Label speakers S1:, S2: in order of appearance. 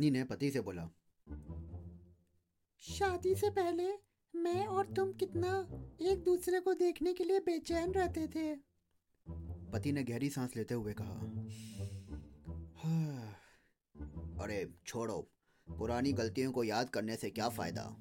S1: पत्नी ने पति से बोला।
S2: शादी से पहले मैं और तुम कितना एक दूसरे को देखने के लिए बेचैन रहते थे।
S1: पति ने गहरी सांस लेते हुए कहा "हाँ, अरे छोड़ो पुरानी गलतियों को याद करने से क्या फ़ायदा?